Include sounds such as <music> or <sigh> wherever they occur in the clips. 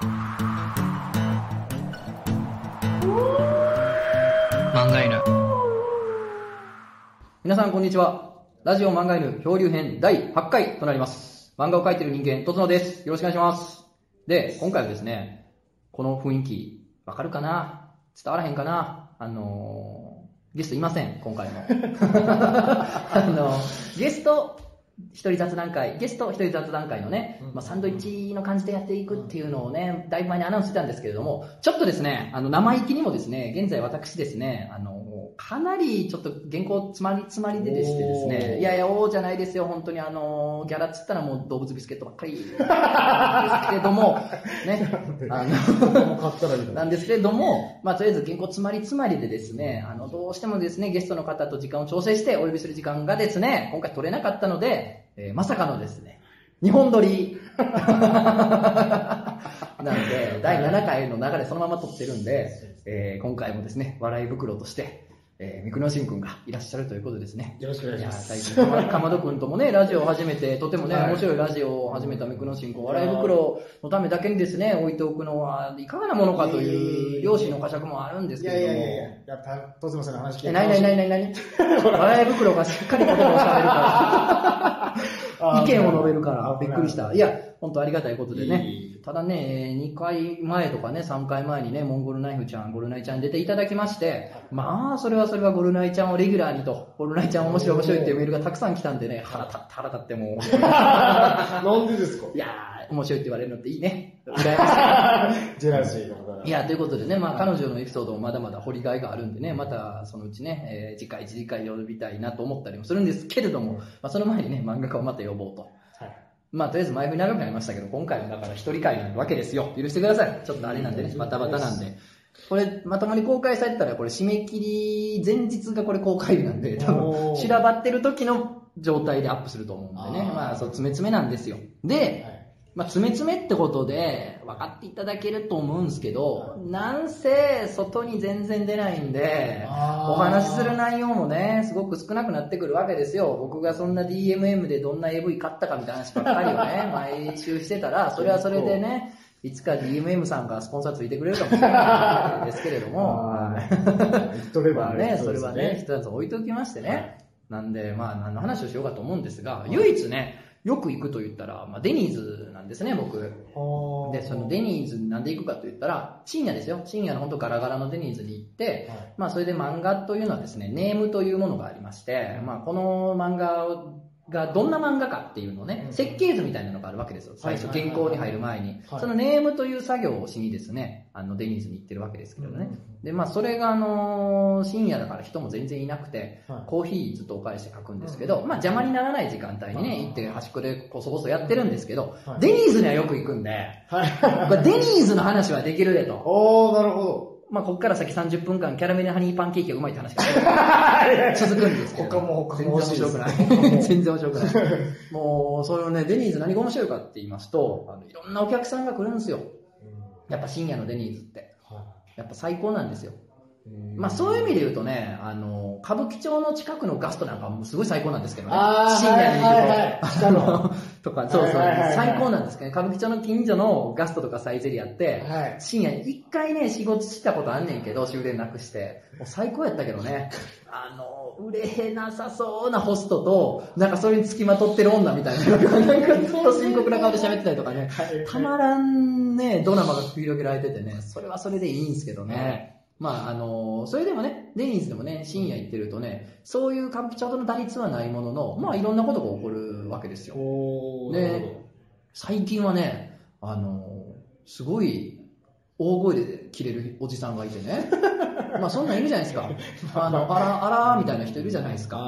漫画犬。皆さんこんにちは。ラジオ漫画犬漂流編第8回となります。漫画を描いている人間、とつのです。よろしくお願いします。で、今回はですね、この雰囲気、わかるかな？伝わらへんかな？あのー、ゲストいません、今回も。<laughs> あの、ゲスト、一人雑談会、ゲスト一人雑談会のね、まあ、サンドイッチの感じでやっていくっていうのをね、だいぶ前にアナウンスしてたんですけれども、ちょっとですね、あの、生意気にもですね、現在私ですね、あの、かなりちょっと原稿詰まり詰まりででしてですね、いやいや、おーじゃないですよ、本当に。あの、ギャラっつったらもう動物ビスケットばっかり。<laughs> ですけれども、ね、<laughs> あの、なんですけれども、まあ、とりあえず原稿詰まり詰まりでですね、あの、どうしてもですね、ゲストの方と時間を調整してお呼びする時間がですね、今回取れなかったので、えーまさかのですね、日本撮り。<laughs> なんで、第7回の流れそのまま撮ってるんで、えー今回もですね、笑い袋として、えー、三國慎君がいらっしゃるということですね。よろしくお願いしまやす。最近、かまど君ともね、ラジオを始めて、とてもね、はい面白いラジオを始めた三國慎君、笑い袋のためだけにですね、置いておくのは、いかがなものかという、両親の呵責もあるんですいけれども。やいやいやいや、やっぱ、とつのさんの話聞いえ、てなになになになになに笑い袋がしっかり言葉を喋るから。<laughs> 意見を述べるから、びっくりした。いや、本当ありがたいことでね。ただね、2回前とかね、3回前にね、モンゴルナイフちゃん、ゴルナイちゃん出ていただきまして、まあ、それはそれはゴルナイちゃんをレギュラーにと、ゴルナイちゃん面白い面白いっていうメールがたくさん来たんでね、腹立って腹立ってもう、<laughs> なんでですか？いやー、面白いって言われるのっていいね。<laughs> 羨ましい。ジェラシーの。いや、ということでね、まあ、彼女のエピソードもまだまだ掘りがいがあるんでね、またそのうちね、えー次回、次回呼びたいなと思ったりもするんですけれども、まあ、その前にね、漫画家をまた呼ぼうと。はい。まあ、とりあえず前振り長くなりましたけど、今回はだから一人会なわけですよ。許してください。ちょっとあれなんでね、バタバタなんで。これ、まともに公開されてたら、これ締め切り、前日がこれ公開日なんで、多分、おー修羅場ってる時の状態でアップすると思うんでね。まあ、そう、詰め詰めなんですよ。で、はいまあ、詰め詰めってことで分かっていただけると思うんですけど、なんせ外に全然出ないんで、お話しする内容もね、すごく少なくなってくるわけですよ。僕がそんな DMM でどんな AV 買ったかみたいな話ばっかりをね、<laughs> 毎週してたら、それはそれでね、いつか DMM さんがスポンサーついてくれるかもしれないですけれども、言ればまあね、それはね、一つ置いておきましてね。なんで、まあ、何の話をしようかと思うんですが、唯一ね、よく行くと言ったら、まあ、デニーズなんですね、僕。はで、そのデニーズになんで行くかと言ったら、深夜ですよ。深夜の本当ガラガラのデニーズに行って、はいまあそれで漫画というのはですね、ネームというものがありまして、まあこの漫画がどんな漫画かっていうのをねう、ん。設計図みたいなのがあるわけですよ。最初原稿に入る前に。はい。そのネームという作業をしにですね、あのデニーズに行ってるわけですけどね。で、まあそれがあのー深夜だから人も全然いなくて、はい。コーヒーずっとお返して書くんですけど、まあ邪魔にならない時間帯にね、行って端っこでこそこそやってるんですけど、はい。デニーズにはよく行くんで、デニーズの話はできるでと。<laughs> おー、なるほまあ、ここから先30分間、キャラメルハニーパンケーキがうまいって話が <laughs> 続くんですけど。他も他全然面も欲しいです白くない。全然面白くない。<laughs> もう、それをね、デニーズ何が面白いかって言いますと、あのいろんなお客さんが来るんですよ。ど。やっぱ深夜のデニーズって。はやっぱ最高なんですよ。いまあそういう意味で言うとね、あの、歌舞伎町の近くのガストなんかもすごい最高なんですけどね。深夜に行くと、はいはいはい <laughs> あの、とか、そうそう、最高なんですけどね。歌舞伎町の近所のガストとかサイゼリアって、はい。深夜に一回ね、仕事したことあんねんけど、終電なくして。もう最高やったけどね。<laughs> あの、売れへなさそうなホストと、なんかそれに付きまとってる女みたいな、なんかずっと深刻な顔で喋ってたりとかね。たまらんね、ドラマが繰り広げられててね、それはそれでいいんですけどね。まああの、それでもね、デニーズでもね、深夜行ってるとね、そういう歌舞伎町の打率はないものの、まあいろんなことが起こるわけですよ。で最近はね、あの、すごい大声で切れるおじさんがいてね。<laughs> まあそんなんいるじゃないですか。<laughs> あの、あら、あらみたいな人いるじゃないですか。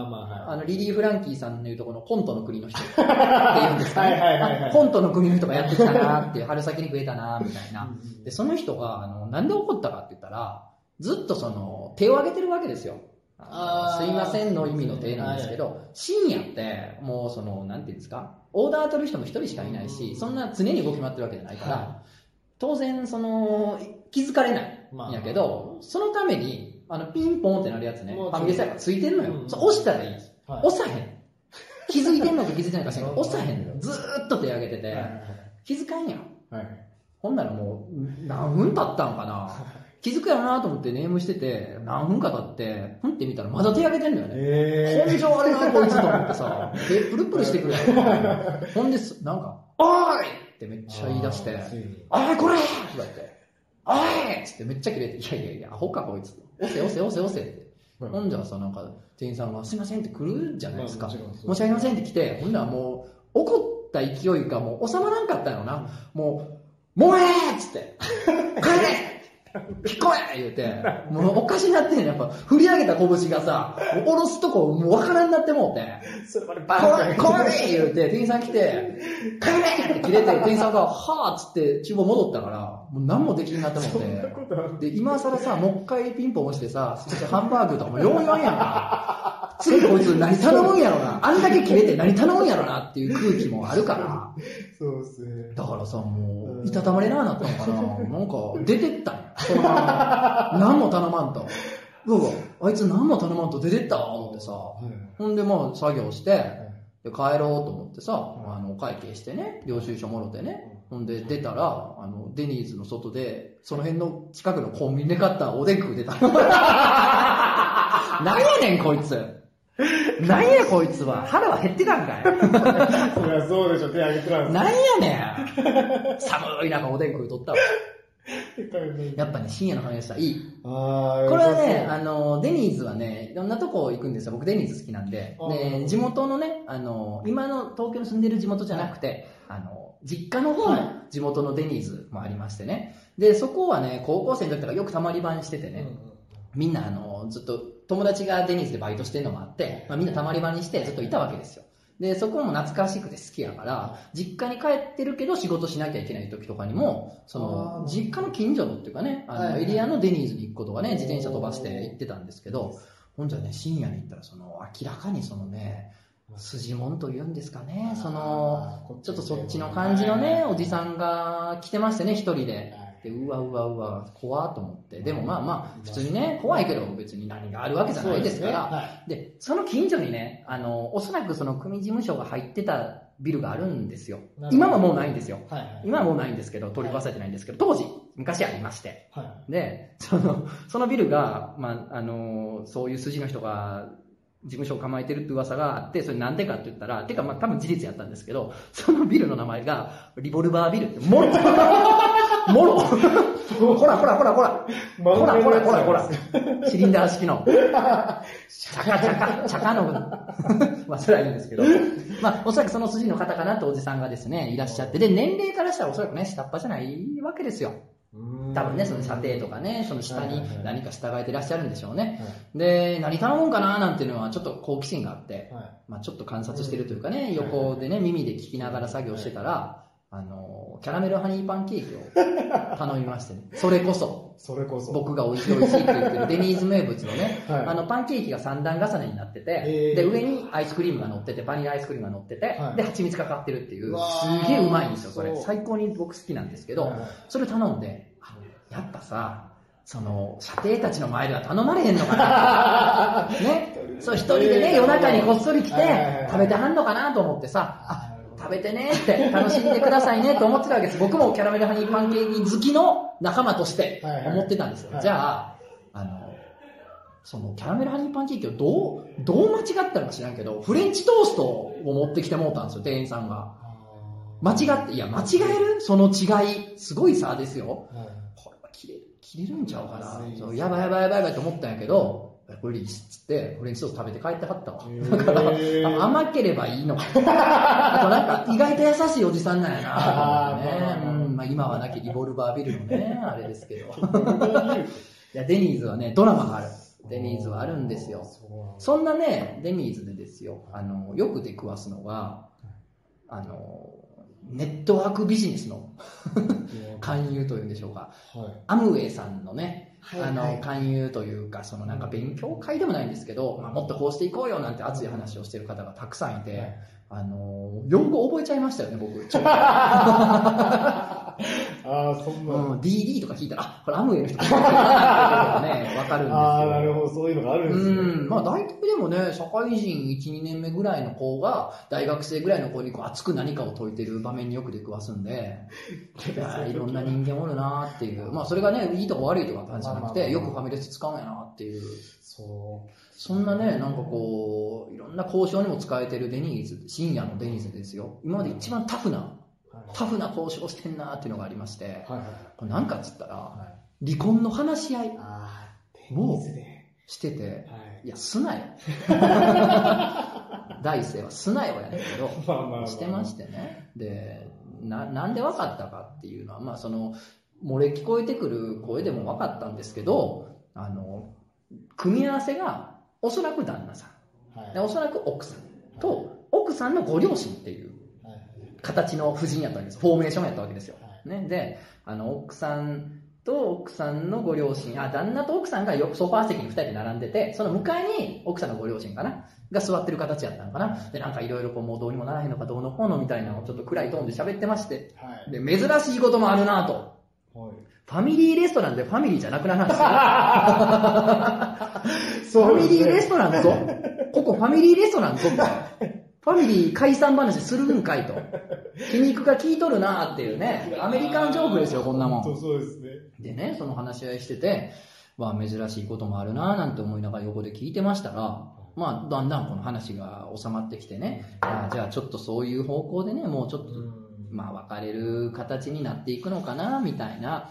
あの、リリー・フランキーさんの言うとこのコントの国の人 <laughs> って言うんですかね。コントの国の人がやってきたなーって春先に増えたなーみたいな。で、その人が、あの、なんで怒ったかって言ったら、ずっとその、手を挙げてるわけですよ。すいませんの意味の手なんですけど、深夜って、もうその、なんていうんですか、オーダー取る人も一人しかいないし、そんな常に動き回ってるわけじゃないから、は当然、その、気づかれないまあんやけど、そのために、あの、ピンポンってなるやつね、ファミレスやからついてんのよ。押したらいい。はい押さへん。気づいてんのか気づいてないのか知ら <laughs> 押さへんのよ。ずーっと手挙げてて、はい気づかんやん。ほんならもう、何分経ったんかな？気づくやろなと思ってネームしてて、何分か経って、ふんって見たらまだ手挙げてんのよね。え根性悪いな、こいつと思ってさ、手プルプルしてくるやん。<laughs> ほんです、なんか、おーいってめっちゃ言い出して、ついにおい、これとか言って、おいっつってめっちゃキレて、いやいやいや、アホかこいつ。押せ押せ押せ押せって。はいほんじゃさ、なんか、店員さんが、すいませんって来るじゃないですか。申し訳ありませんって来て、ほんならもう、怒った勢いがもう収まらんかったよな。もう、もうええっつって、帰 <laughs> れ聞こえ!言うて、もうおかしなってんねん。やっぱ、振り上げた拳がさ、もう下ろすとこもうわからんなってもうて、それまでこバれ、これ言うて、店員さん来て、帰れ!って切れて、店員さんが、はぁっつって厨房戻ったから、もう何もできんなって思っそんなて。で、今更さ、もう一回ピンポン押してさ、そしてハンバーグとかも4 4やんか。次こいつ何頼むんやろな。あんだけ切れて何頼むんやろなっていう空気もあるから。そうですね。だからさ、もう、いたたまれななったのかな。なんか、出てったんや。そのまま。何も頼まんと。うわ、あいつ何も頼まんと出てったわ、思ってさ。はいほんで、まあ、作業して、はいで帰ろうと思ってさ、あの、お会計してね、領収書もろてね、ほんで出たら、あの、デニーズの外で、その辺の近くのコンビニで買ったおでん食う出た。<laughs> なんやねん、こいつ。<laughs> なんや、こいつは。腹は減ってたんかい。<laughs> そりゃそうでしょ、手挙げてたんなんやねん。寒い中おでん食うとったわ。<laughs> やっぱね、深夜の話したいい。これはね、あの、デニーズはね、いろんなとこ行くんですよ。僕デニーズ好きなんで。あで、ー地元のね、あの、今の東京に住んでる地元じゃなくて、あの、実家の方のはい地元のデニーズもありましてね。で、そこはね、高校生の時からよくたまり場にしててね、みんなあの、ずっと友達がデニーズでバイトしてるのもあって、まあ、みんなたまり場にしてずっといたわけですよ。で、そこも懐かしくて好きやから、実家に帰ってるけど仕事しなきゃいけない時とかにも、そあの、ー。実家の近所のっていうかね、あの、エリアのデニーズに行くことがね、自転車飛ばして行ってたんですけど、ほんじゃね、深夜に行ったら、その、明らかにそのね、筋もんというんですかね、その、ちょっとそっちの感じのね、おじんさんが来てましてね、一人で。で、うわうわうわ、怖っと思って。でもまあまあ、普通にね、怖いけど別に何があるわけじゃないですから。で、その近所にね、あの、おそらくその組事務所が入ってたビルがあるんですよ今はもうないんですよ。今はもうないんですけど、取り壊されてないんですけど、当時、昔ありまして。はいで、その、そのビルが、まあ、あの、そういう筋の人が、事務所を構えてるって噂があって、それなんでかって言ったら、てかまあ多分事実やったんですけど、そのビルの名前が、リボルバービルって、もろもろほらほらほらほら。ほらほらほらほら。シリンダー式の。<laughs> チャカチャカ、チャカの分。まあそれはいいんですけど。まあおそらくその筋の方かなとおじさんがですね、いらっしゃって。で、年齢からしたらおそらくね、下っ端じゃないわけですよ。多分ね、その射程とかね、その下に何か従えてらっしゃるんでしょうね。はいはいはい、で、何頼もうかななんていうのはちょっと好奇心があって、はい、まあちょっと観察してるというかね、横でね、耳で聞きながら作業してたら、あの、キャラメルハニーパンケーキを頼みましてね、<laughs> それこそ、それこそ。僕が美味しい美味しいって言ってる。デニーズ名物のね、はい。あのパンケーキが3段重ねになってて、へー。で、上にアイスクリームが乗ってて、バニラアイスクリームが乗ってて、はい。で、蜂蜜かかってるっていううわ、すーげえうまいんですよ、これ。最高に僕好きなんですけど、はい。はいそれ頼んで、あやっぱさ、その、射程たちの前では頼まれへんのかな。<laughs> ね。そう、一人でね、夜中にこっそり来て食べてはんのかなと思ってさ、あ、食べてねって、楽しんでくださいねと思ってたわけです。僕もキャラメルハニーパンケーキ好きの仲間として思ってたんですよ。はいじゃあ、あの、そのキャラメルハニーパンケーキをどう、どう間違ったのか知らんけど、フレンチトーストを持ってきてもうたんですよ、店員さんが。間違って、いや、間違える？その違い、すごい差ですよ。これは切れる、切れるんちゃうかな。やばいやばいやばいやばいと思ったんやけど、これいいっつって、フレンチトースト食べて帰ってはったわ。だから、あ甘ければいいのか。<laughs> あとなんか、意外と優しいおじさんなんやなね。まあ今はなきリボルバービルのね、あれですけど。<laughs> いや、デニーズはね、ドラマがある。デニーズはあるんですよ。そんなね、デニーズでですよ、あの、よく出くわすのは、あの、ネットワークビジネスの勧誘というんでしょうか。はいアムウェイさんのね、あの、勧誘というか、そのなんか勉強会でもないんですけど、まあ、もっとこうしていこうよなんて熱い話をしてる方がたくさんいて、はいあの、用語覚えちゃいましたよね、僕。<laughs> <laughs> あああ、そんな。うん、DD とか聞いたら、あ、これアムウェイの人が聞いてるなっていうことがね、わかるんですよ。ああ、なるほど、そういうのがあるんですね。うん。まあ大体でもね、社会人1、2年目ぐらいの子が、大学生ぐらいの子にこう熱く何かを解いてる場面によく出くわすんで、<laughs> いやーいろんな人間おるなーっていう。まあそれがね、いいとか悪いとかって話じゃなくて、よくファミレス使うんやなっていう。そそんなね、なんかこう、いろんな交渉にも使えてるデニーズ、深夜のデニーズですよ。今まで一番タフな、タフな交渉してんなーっていうのがありまして。これなんかっつったら、はい離婚の話し合いああ、テニスで。してて、はいいや、すなよ。<laughs> 第一声はすなよやねんけど。<laughs> してましてね。で、な、なんで分かったかっていうのは、まあその、漏れ聞こえてくる声でも分かったんですけど、あの、組み合わせが、おそらく旦那さん、はい。でおそらく奥さんと、奥さんのご両親っていうはい形の夫人やったわけです。フォーメーションやったわけですよ。はいね、で、あの、奥さんと奥さんのご両親、あ、旦那と奥さんがよくソファー席に二人で並んでて、その向かいに奥さんのご両親かな？が座ってる形やったのかな？で、なんかいろいろこう、もうどうにもならへんのかどうのこうのみたいなのをちょっと暗いトーンで喋ってまして、はい。で、珍しいこともあるなと。はい。ファミリーレストランでファミリーじゃなくなるんです <laughs> よ。ファミリーレストランぞ。ここファミリーレストランぞ。ファミリー解散話するんかいと。皮肉が効いとるなっていうね。アメリカンジョークですよ、こんなもん。そうですね。でね、その話し合いしてて、まあ珍しいこともあるななんて思いながら横で聞いてましたら、まあだんだんこの話が収まってきてね、あじゃあちょっとそういう方向でね、もうちょっと、まあ別れる形になっていくのかな、みたいな。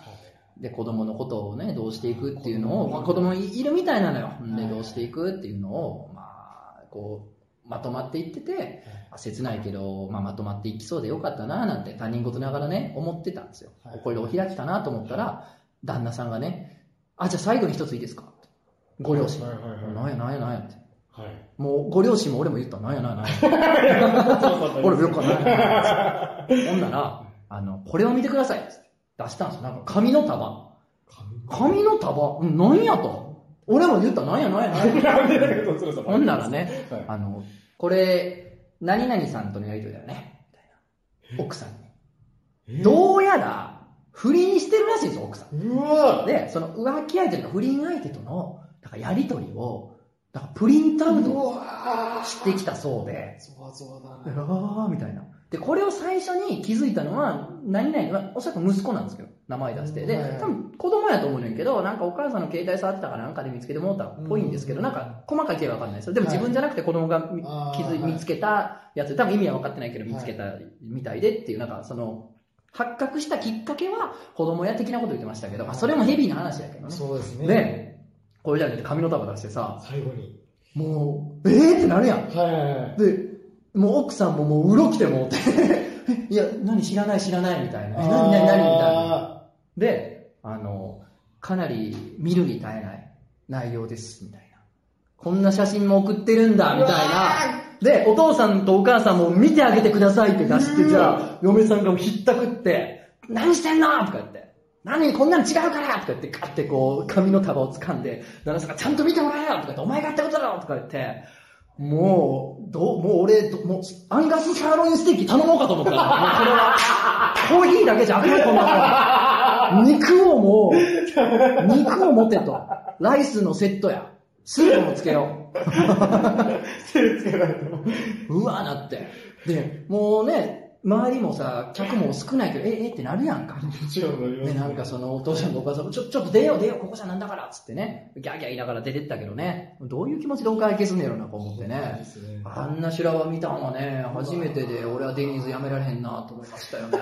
で、子供のことをね、どうしていくっていうのを、まあ子供いるみたいなのよ。で、はいどうしていくっていうのを、まあ、こう、まとまっていってて、あ切ないけど、まあ、まとまっていきそうでよかったななんて他人事ながらね、思ってたんですよ。はいこれでお開きかなと思ったら、旦那さんがね、あ、じゃあ最後に一ついいですか？ご両親。なんやなんやなんやって。はい。もうご両親も俺も言った。なんやなんやなんや。<laughs> 俺もよくない。ほんなら、あの、これを見てくださいって出したんですよ。なんか紙の束。紙の束うんなんやと。俺も言った。なんやなんやなんや。なんでだけど、そろそろほんならね、はいあの、これ、何々さんとのやりとりだよね。みたいな。奥さんに。どうやら、不倫してるらしいんですよ、奥さん。うわで、その浮気相手とか不倫相手との、だからやりとりを、だからプリントアウうトわしてきたそうで、ゾワゾワだうな。わーみたいな。で、これを最初に気づいたのは、何々、まあおそらく息子なんですけど、名前出して。で多分子供やと思うねんけど、なんかお母さんの携帯触ってたかなんかで見つけてもらったっぽいんですけど、うんなんか細かい経緯はわかんないですよ。でもはい自分じゃなくて子供が気づ見つけたやつ、多分意味は分かってないけど見つけたみたいでっていう、なんかその、発覚したきっかけは子供や的なこと言ってましたけど、まあそれもヘビーな話やけどね。そうですね。で、これじゃね、紙の束出してさ、最後に。もう、えーってなるやん。はいはいはい。で、もう奥さんももううろきてもうて、<laughs> えいや、何知らない知らないみたいな。え、何何何みたいな。で、あの、かなり見るに耐えない内容です、みたいな。こんな写真も送ってるんだ、みたいな。で、お父さんとお母さんも見てあげてくださいって出して、じゃあ、嫁さんがひったくって、何してんのとか言って。何こんなの違うからとか言って、ガッてこう、紙の束を掴んで、旦那さんがちゃんと見てもらえよとか言って、お前がやったことだろとか言って、もう、どう、もう俺、どもう、アンガスサーロインステーキ頼もうかと思ったら、もうこれは、コーヒーだけじゃあかん、こんな。肉をもう、肉を持ってと。ライスのセットや。スープもつけよ手 <laughs> つけないと。う。<laughs> うわなって。で、もうね、周りもさ、客も少ないけど、え、えってなるやんか。もちろん乗りますで、なんかそのお父さんとお母さんも、ちょ、ちょっと出よう出よう、ここじゃなんだから、つってね、ギャーギャー言いながら出てったけどね、どういう気持ちでお会計すんねやろな、と思ってね。ね。あんな修羅場見たんはね、初めてで、俺はデニーズやめられへんなと思いましたよね。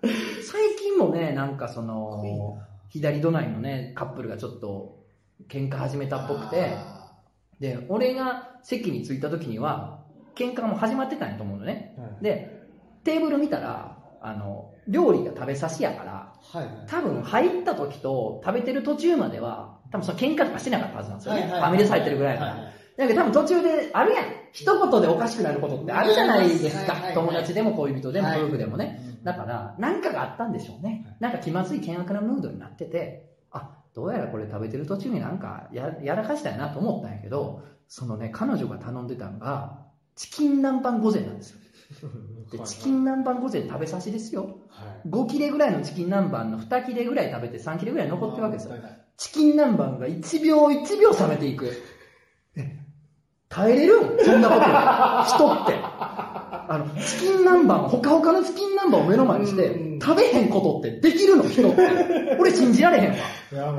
<laughs> 最近もね、なんかその、左隣のね、カップルがちょっと喧嘩始めたっぽくて、あで、俺が席に着いた時には、喧嘩がもう始まってたんやと思うのね。ーはいで、テーブル見たら、あの、料理が食べさしやから、はいはい。多分入った時と食べてる途中までは、多分その喧嘩とかしてなかったはずなんですよね。ファミレス入ってるぐらいだから。だけど多分途中であるやん。一言でおかしくなることってあるじゃないですか。友達でも恋人でもはい夫婦でもね。だから、なんかがあったんでしょうね。なんか気まずい険悪なムードになってて、あ、どうやらこれ食べてる途中になんかややらかしたやなと思ったんやけど、そのね、彼女が頼んでたのが、チキン南蛮御膳なんですよ。で、チキン南蛮御膳食べさしですよ。はい。5切れぐらいのチキン南蛮の2切れぐらい食べて3切れぐらい残ってるわけですよ。チキン南蛮が1秒1秒冷めていく。え？耐えれる？んそんなこと。人って。あの、チキン南蛮、ほかほかのチキン南蛮を目の前にしてうん、食べへんことってできるの？人って。俺信じられへんわ。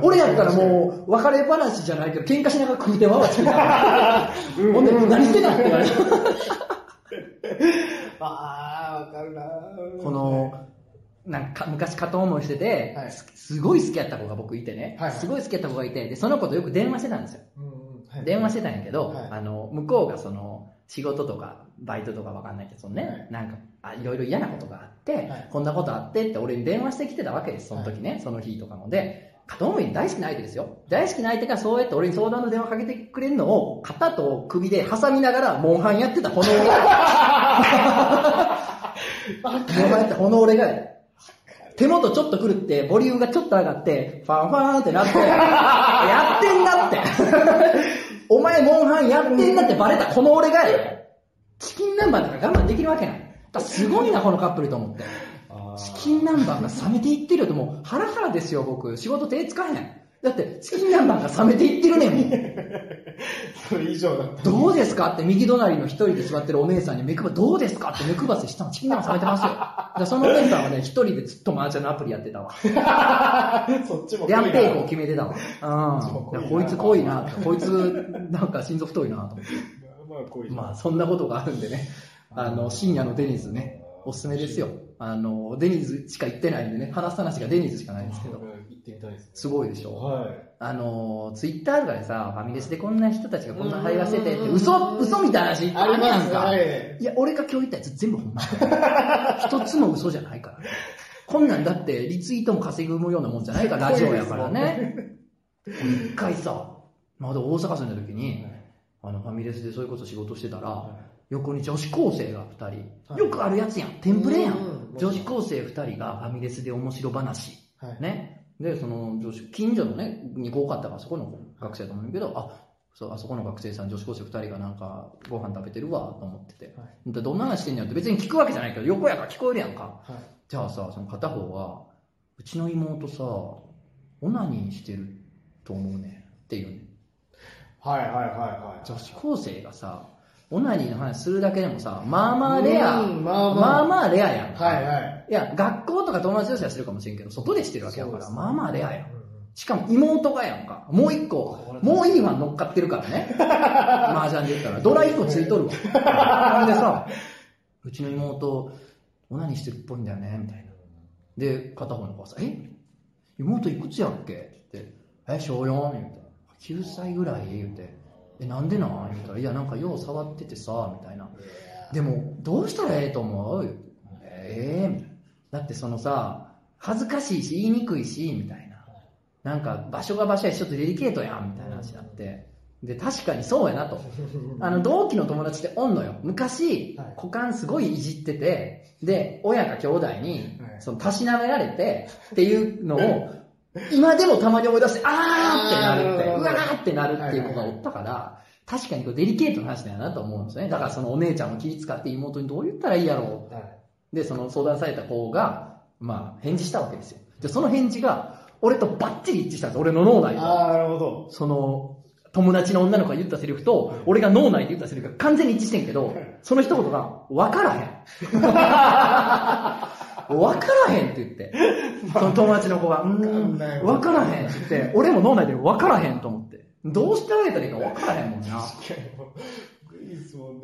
俺やったらもう、別れ話じゃないけど、喧嘩しながら食うてわ、チキン南蛮。<laughs> ほんで、何してたん？って言われる。<laughs> ああ、わかるな。この、なんか昔片思いしてて、はい。すすごい好きやった子が僕いてね、はいはい。すごい好きやった子がいて、で、その子とよく電話してたんですよ。うん電話してたんやけど、はい。あの、向こうがその、仕事とか、バイトとかわかんないけど、そのね、はい。なんか、あ、いろいろ嫌なことがあって、はい。こんなことあってって俺に電話してきてたわけです、その時ね、その日とかも。で、片思い大好きな相手ですよ。大好きな相手がそうやって俺に相談の電話かけてくれるのを、肩と首で挟みながら、モンハンやってた炎が、モンハンやって炎俺が手元ちょっと狂って、ボリュームがちょっと上がって、ファンファンってなって、やってんなって。お前モンハンやってんなってバレたこの俺が。チキン南蛮だから我慢できるわけない。だすごいな、このカップルと思って。チキン南蛮が冷めていってるよともう、ハラハラですよ、僕。仕事手つかへん。だって、チキン南蛮が冷めていってるねんもん。<laughs> それ以上だった。どうですか？って右隣の一人で座ってるお姉さんに目配どうですか？って目配せしたのチキン南蛮冷めてますよ。だそのお姉さんはね、一人でずっと麻雀のアプリやってたわ。<laughs> そっちもで、安定校を決めてたわ。うん。いこいつ濃いな。こいつ、なんか心臓太いなと思って。まあ、こういう。まあ、そんなことがあるんでね。あの、深夜のデニーズね、おすすめですよ。あの、デニーズしか行ってないんでね、話す話がデニーズしかないんですけど。行ってみたいですね。すごいでしょ？はい。あの、ツイッターとかでさ、ファミレスでこんな人たちがこんな会話しててって、嘘、嘘みたいな話あるやんか。はい。いや、俺が今日言ったやつ全部ほんまや。一つも嘘じゃないからね。こんなんだってリツイートも稼ぐようなもんじゃないから、ラジオやからね。一回さ、まだ大阪住んだ時に、あのファミレスでそういうこと仕事してたら、横に女子高生が二人、よくあるやつやん、テンプレやん。女子高生二人がファミレスで面白話。はい。ね。で、その女子、近所のね、に多かったから、そこの学生だと思うけど、あ、そう、あそこの学生さん、女子高生二人がなんか、ご飯食べてるわ、と思ってて。はいでどんな話してんのよって別に聞くわけじゃないけど、横やから聞こえるやんか。はい。じゃあさ、その片方は、うちの妹さ、オナニーしてると思うねんっていうね。はいはいはいはい。女子高生がさ、オナニーの話するだけでもさ、まあまあレア、うんまあまあまあまあレアやんか。はいはい。いや、学校とか友達同士はしてるかもしれんけど、外でしてるわけやから、まあまあレアやん。しかも妹がやんか。もう一個、もういいファン乗っかってるからね。<laughs> 麻雀で言ったら。ドラ一個ついとるわ。それでさ、うちの妹、オナニーしてるっぽいんだよね、みたいな。で、片方の子がさ、え？妹いくつやっけ？って言って、え、小 4? 言うて、9歳ぐらい？言うて、え、なんでなん？言うたら、いや、なんかよう触っててさ、みたいな。でも、どうしたらええと思う？ええみたいな。だってそのさ、恥ずかしいし、言いにくいし、みたいな。なんか、場所が場所やし、ちょっとデリケートやん、みたいな話になって。で、確かにそうやなと。あの、同期の友達っておんのよ。昔はい、股間すごいいじってて、で、親が兄弟にはい、その、たしなめられて、っていうのを、今でもたまに思い出して、あーってなるって、うわーってなるっていう子がおったから、確かにこれデリケートな話だよなと思うんですよね。だからそのお姉ちゃんも気遣って妹にどう言ったらいいやろうはい。で、その相談された子が、まあ、返事したわけですよ。で、その返事が、俺とバッチリ一致したんです、俺の脳内と。ああ、なるほど。その、友達の女の子が言ったセリフと、俺が脳内で言ったセリフが完全に一致してんけど、<laughs> その一言が、わからへん。<laughs> わからへんって言って。<laughs> その友達の子が、うーん、わからへんって言って、俺も脳内でわからへんと思って。どうしてあげたらいいかわからへんもんな。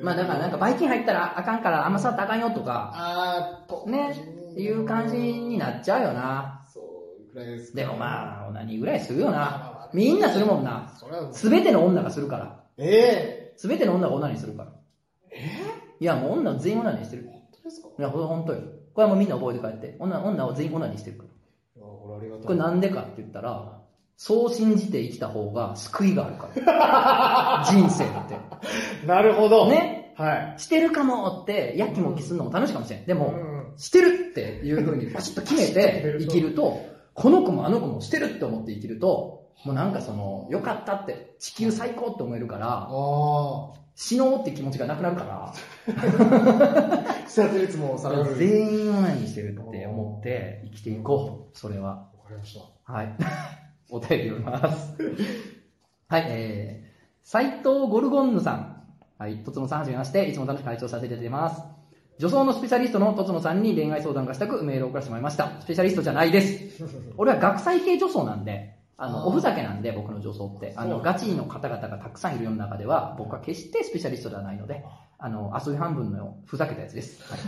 まあだからなんか、バイキン入ったらあかんから、あんま触ったらあかんよとか、あね、いう感じになっちゃうよな。そう、ぐらいですでもまあ、オナニーぐらいするよな。みんなするもんな。それは、すべての女がするから。えすべての女がオナニーするから。えいや、もう女全員オナニーしてる。本当ですか？いや、これ本当よ。これはもうみんな覚えて帰って。女、女は全員オナニーしてるから。いやこれありがたい。これなんでかって言ったら、そう信じて生きた方が救いがあるから。<laughs> 人生って。なるほど。。ね？はい。してるかもって、やきもきするのも楽しいかもしれん。でも、うんしてるっていう風にパチッと決めて生きると、この子もあの子もしてるって思って生きると、もうなんかその、よかったって、地球最高って思えるから、あ死のうって気持ちがなくなるか。自殺率も下がる。全員オナニーしてるって思って生きていこう。それは。わかりました。はい。お便り読みます。はい、えー、斎藤ゴルゴンヌさん。はい、とつのさんはじめまして、いつも楽しく会長させていただいてます。女装のスペシャリストのとつのさんに恋愛相談がしたくメールを送らせてもらいました。スペシャリストじゃないです。俺は学祭系女装なんで、あの、おふざけなんで、僕の女装って。あの、ガチの方々がたくさんいる世の中では、僕は決してスペシャリストではないので、あの、遊び半分のふざけたやつです。はい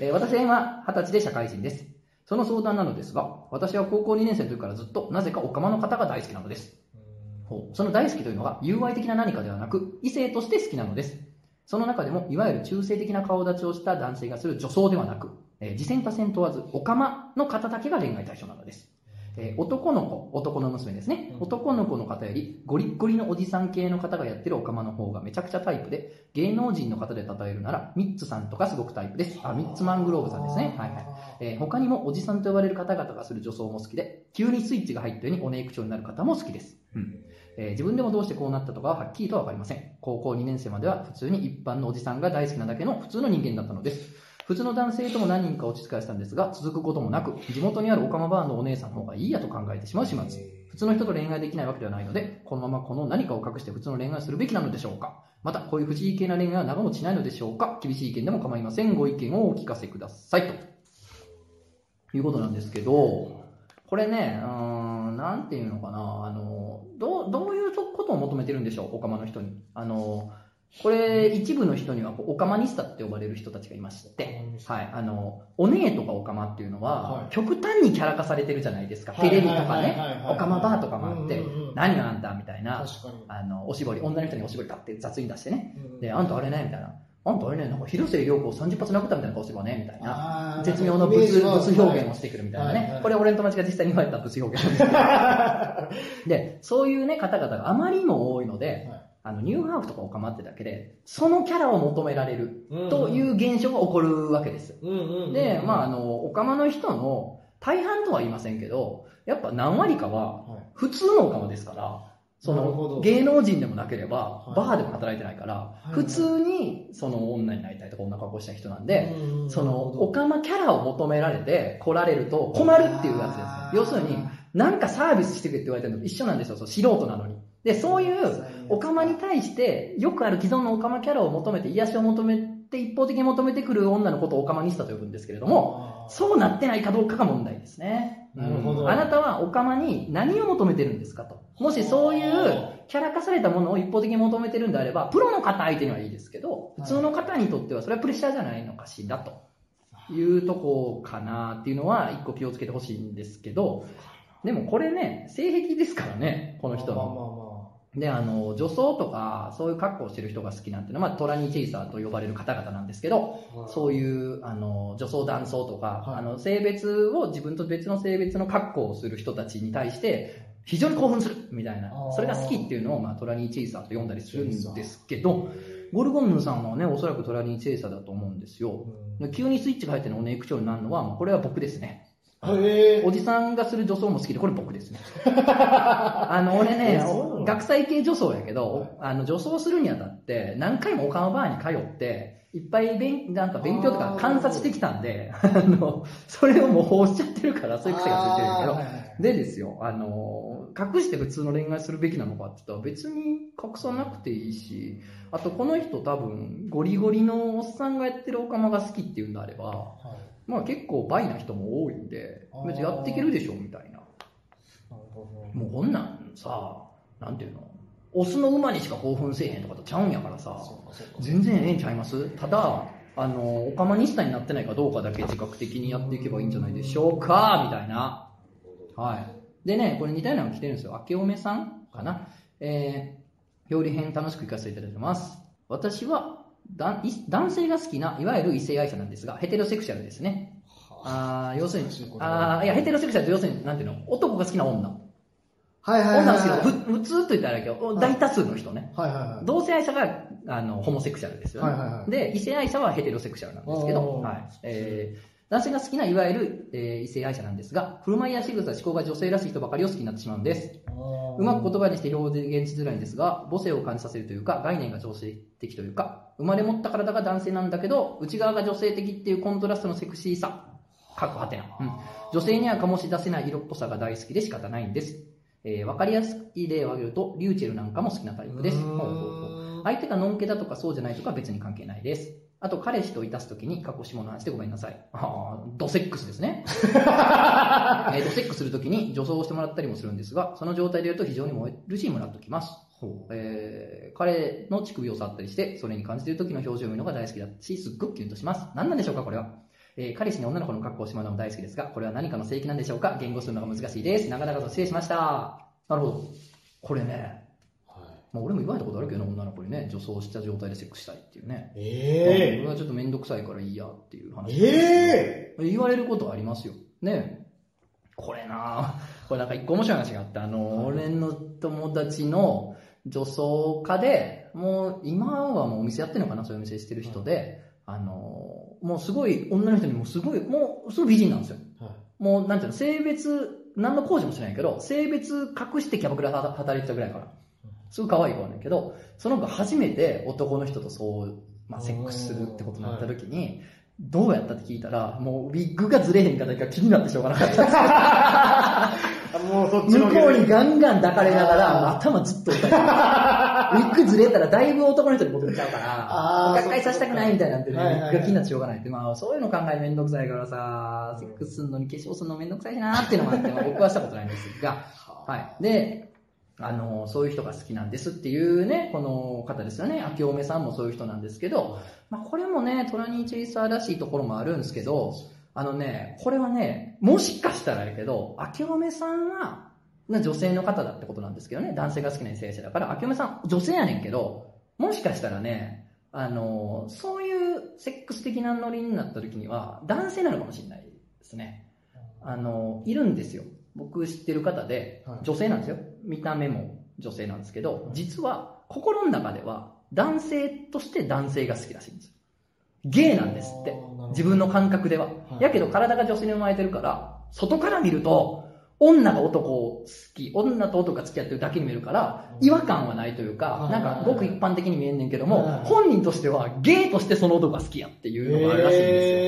えー私は今、二十歳で社会人です。その相談なのですが、私は高校2年生の時からずっと、なぜかオカマの方が大好きなのです。その大好きというのが、友愛的な何かではなく、異性として好きなのです。その中でも、いわゆる中性的な顔立ちをした男性がする女装ではなく、えー、次戦多戦問わず、オカマの方だけが恋愛対象なのです。えー男の子、男の娘ですね。うん男の子の方より、ゴリッゴリのおじさん系の方がやってるオカマの方がめちゃくちゃタイプで、芸能人の方で例えるなら、ミッツさんとかすごくタイプです。あ、ミッツマングローブさんですね。はいはい。えー他にもおじさんと呼ばれる方々がする女装も好きで、急にスイッチが入ったようにお姉口調になる方も好きです。うんえー自分でもどうしてこうなったとかははっきりとは分かりません。高校2年生までは普通に一般のおじさんが大好きなだけの普通の人間だったのです。普通の男性とも何人か落ち着かせたんですが、続くこともなく、地元にあるオカマバーのお姉さんの方がいいやと考えてしまう始末。普通の人と恋愛できないわけではないので、このままこの何かを隠して普通の恋愛するべきなのでしょうかまた、こういう不思議系な恋愛は長持ちないのでしょうか厳しい意見でも構いません。ご意見をお聞かせください。ということなんですけど、これね、うーん、なんていうのかな、あの、ど、どういうことを求めてるんでしょう、オカマの人に。あの、これ、一部の人には、オカマニスタって呼ばれる人たちがいまして、はい、あの、お姉とかオカマっていうのは、はい極端にキャラ化されてるじゃないですか。はいテレビとかねオカマバーとかもあって何があんだみたいな、確かに。あの、おしぼり、女の人におしぼり買って雑に出してね。うんで、あんたあれね、みたいな。あんたあれね、なんか広末涼子を30発殴ったみたいな顔してるわね、みたいな。絶妙の物物表現をしてくるみたいなねはいはい。これ俺の友達が実際に言われた物表現。<laughs> で、そういうね、方々があまりにも多いので、はいあの、ニューハーフとかを構ってだけで、そのキャラを求められるうん。という現象が起こるわけです。で、まあ、あの、オカマの人の大半とは言いませんけど、やっぱ何割かははい。普通のオカマですから、その芸能人でもなければは、い。バーでも働いてないから、い。普通にその女になりたいとか女格好した人なんで、その、オカマキャラを求められて来られると困るっていうやつです。要するに、なんかサービスしてくれって言われてるのと一緒なんですよ、そう素人なのに。で、そういう、オカマに対して、よくある既存のオカマキャラを求めて、癒しを求めて、一方的に求めてくる女のことをオカマニスタと呼ぶんですけれども、そうなってないかどうかが問題ですね。なるほどうんあなたはオカマに何を求めてるんですかと。もしそういうキャラ化されたものを一方的に求めてるんであれば、プロの方相手にはいいですけど、普通の方にとってはそれはプレッシャーじゃないのかしらというとこかなっていうのは一個気をつけてほしいんですけど、でもこれね、性癖ですからね、この人まあの。で、あの、女装とか、そういう格好をしてる人が好きなんていうのは、まあ、トラニーチェイサーと呼ばれる方々なんですけど、あまあ。そういう、あの、女装男装とか、はいあの、性別を自分と別の性別の格好をする人たちに対して、非常に興奮するみたいなそれが好きっていうのを、まあ、トラニーチェイサーと呼んだりするんですけど、ゴルゴンヌさんはね、おそらくトラニーチェイサーだと思うんですよ。うん急にスイッチが入ってのおネイク調になるのは、これは僕ですね。おじさんがする女装も好きで、これ僕ですね。<laughs> あの、俺ね学祭系女装やけど、あの、女装するにあたって、何回もオカマバーに通って、いっぱい勉、なんか勉強とか観察してきたんで、あの、それを模倣しちゃってるから、そういう癖がついてるけど、でですよ、あの、隠して普通の恋愛するべきなのかって言ったら別に隠さなくていいし、あとこの人多分、ゴリゴリのおっさんがやってるオカマが好きっていうんであれば、はいまあ結構バイな人も多いんで別にやっていけるでしょみたいな。なるほどもうこんなんさ、なんていうの？オスの馬にしか興奮せえへんとかとちゃうんやからさ、全然ええんちゃいます？ただ、あの、オカマニスタになってないかどうかだけ自覚的にやっていけばいいんじゃないでしょうかみたいな。はい。でね、これ似たようなのが来てるんですよ。明けおめさんかな。えー、料理編楽しく行かせていただいてます。私は、だい男性が好きな、いわゆる異性愛者なんですが、ヘテロセクシャルですね。あー要するにあーいや、ヘテロセクシャルって要するに、なんていうの？男が好きな女。はいはいはい女が好きな、はいふ普通と言ったらあれだけど、大多数の人ね。はいはい同性愛者が、あの、ホモセクシャルですよね。はいはいはいで、異性愛者はヘテロセクシャルなんですけど、はい。えー、男性が好きないわゆる、えー異性愛者なんですが、振る舞いや仕草、思考が女性らしい人ばかりを好きになってしまうんです。うまく言葉にして表現しづらいんですが、母性を感じさせるというか、概念が女性的というか、生まれ持った体が男性なんだけど、内側が女性的っていうコントラストのセクシーさ、かっこはてな。うん。女性には醸し出せない色っぽさが大好きで仕方ないんです。えーわかりやすい例を挙げると、リューチェルなんかも好きなタイプです。相手がのんけだとかそうじゃないとかは別に関係ないです。あと、彼氏といたすときに過去下の話でごめんなさい。<laughs> あードセックスですね。<laughs> えードセックスするときに女装をしてもらったりもするんですが、その状態で言うと非常に燃えるし、ムラっときます。えー彼の乳首を触ったりして、それに感じている時の表情を見るのが大好きだし、すっごくキュンとします。何なんでしょうか、これは。えー彼氏に女の子の格好をしてもらうのも大好きですが、これは何かの正規なんでしょうか言語するのが難しいです。長々と失礼しました。なるほど。これね、はいまあ、俺も言われたことあるけどね、女の子にね、女装した状態でセックスしたいっていうね。え俺はちょっとめんどくさいからいいやっていうえ話。え言われることありますよ。ねこれなぁこれなんか一個面白い話があって、あの、俺の友達の女装家で、もう今はもうお店やってるのかな、そういうお店してる人で、あの、もうすごい、女の人にもすごい、もうすごい美人なんですよ。はいもう、なんていうの、性別、何の工事もしてないけど、性別隠してキャバクラで働いてたぐらいから。すごい可愛い子なんだけど、その子初めて男の人とそう、まあ、セックスするってことになった時に、どうやったって聞いたら、もうウィッグがずれへんかだけが気になってしょうがなかった。<laughs> もうそっちの向こうにガンガン抱かれながら、頭ずっと押さえてる。ウィッグずれたらだいぶ男の人に戻っちゃうから、あー学会させたくないみたいなんてね、ウィッグが気になってしょうがないって、まあそういうの考えるめんどくさいからさ、セックスするのに化粧するのめんどくさいなっていうのもあって、まあ僕はしたことないんですが、はい。で、あの、そういう人が好きなんですっていうね、この方ですよね。秋梅さんもそういう人なんですけど、まあこれもね、トラニーチェイサーらしいところもあるんですけど、あのね、これはね、もしかしたらやけど、秋梅さんは、な女性の方だってことなんですけどね、男性が好きな異性者だから、秋梅さん女性やねんけど、もしかしたらね、あの、そういうセックス的なノリになった時には、男性なのかもしれないですね。あの、いるんですよ。僕知ってる方ではい、女性なんですよ。見た目も女性なんですけど、実は心の中では男性として男性が好きらしいんですよ。ゲイなんですって自分の感覚では。はいやけど体が女性に生まれてるから、外から見ると、女が男を好き、女と男が付き合ってるだけに見えるから、違和感はないというかは、いなんかごく一般的に見えんねんけどもはい、本人としてはゲイとしてその男が好きやっていうのがあるらしいんですよ。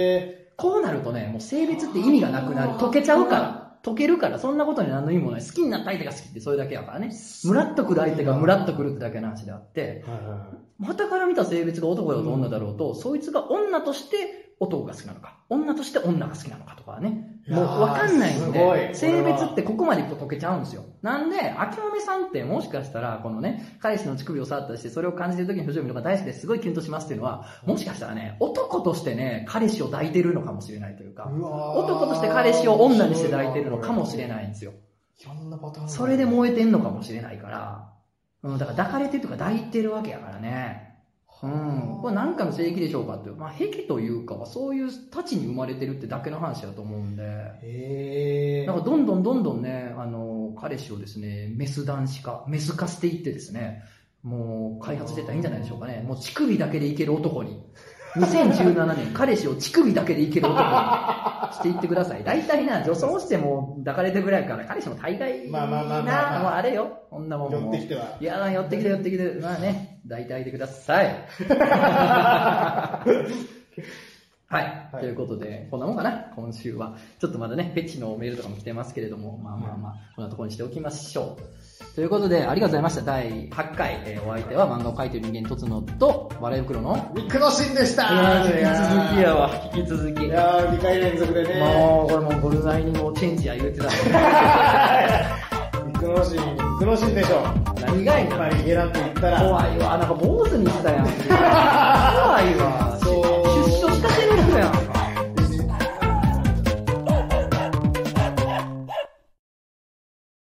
えこうなるとね、もう性別って意味がなくなる。溶けちゃうから。溶けるから、そんなことに何の意味もない。好きになった相手が好きってそれだけやからね。ムラっとくる相手がムラっとくるってだけの話であって、ーはいはいはい旗から見た性別が男だろうと女だろうと、そいつが女として男が好きなのか、女として女が好きなのかとかはね、もう分かんないんで、い性別ってここまでいくと溶けちゃうんですよ。なんで、秋梅さんってもしかしたら、このね、彼氏の乳首を触ったりして、それを感じてる時の表情を見るのが大好きですごいキュンとしますっていうのは、もしかしたらね、男としてね、彼氏を抱いてるのかもしれないというか、う男として彼氏を女にして抱いてるのかもしれないんですよ。いろんなパターンがそれで燃えてんのかもしれないから、うん、だから抱かれてるとか抱いてるわけやからね。うん。これ何かの正義でしょうかっていう。まあ、癖というか、そういうたちに生まれてるってだけの話だと思うんで。へえなんかどんどんどんどんね、あの、彼氏をですね、メス男子化、メス化していってですね、もう開発してったらいいんじゃないでしょうかね。もう乳首だけでいける男に。2017年、彼氏を乳首だけでいける男にしていってください。大体な、女装しても抱かれてぐらいから、彼氏も大概な、まあまあまあまあまあもうあれよ。こんなもん。寄ってきてはいや、寄ってきて寄ってきて。まあね、抱いてあげてください。<laughs> はい、はいということで、こんなもんかな、今週は。ちょっとまだね、フェチのメールとかも来てますけれども、まあまあまあ、こんなところにしておきましょう。ということで、ありがとうございました。第8回、えーお相手は漫画を描いてる人間、とつのと、笑い袋の、ビッグのシーンでした引き続きやわ、引き続き。いやー2回連続でねもう、これもうゴルナイにもうチェンジや言うてたの。ビッグのシーンビッグのシーンでしょ何がいいのまあヒゲダンと言ったら怖いわ、なんか坊主にしたやん。<laughs> 怖いわ。そう出所したてる人やんか。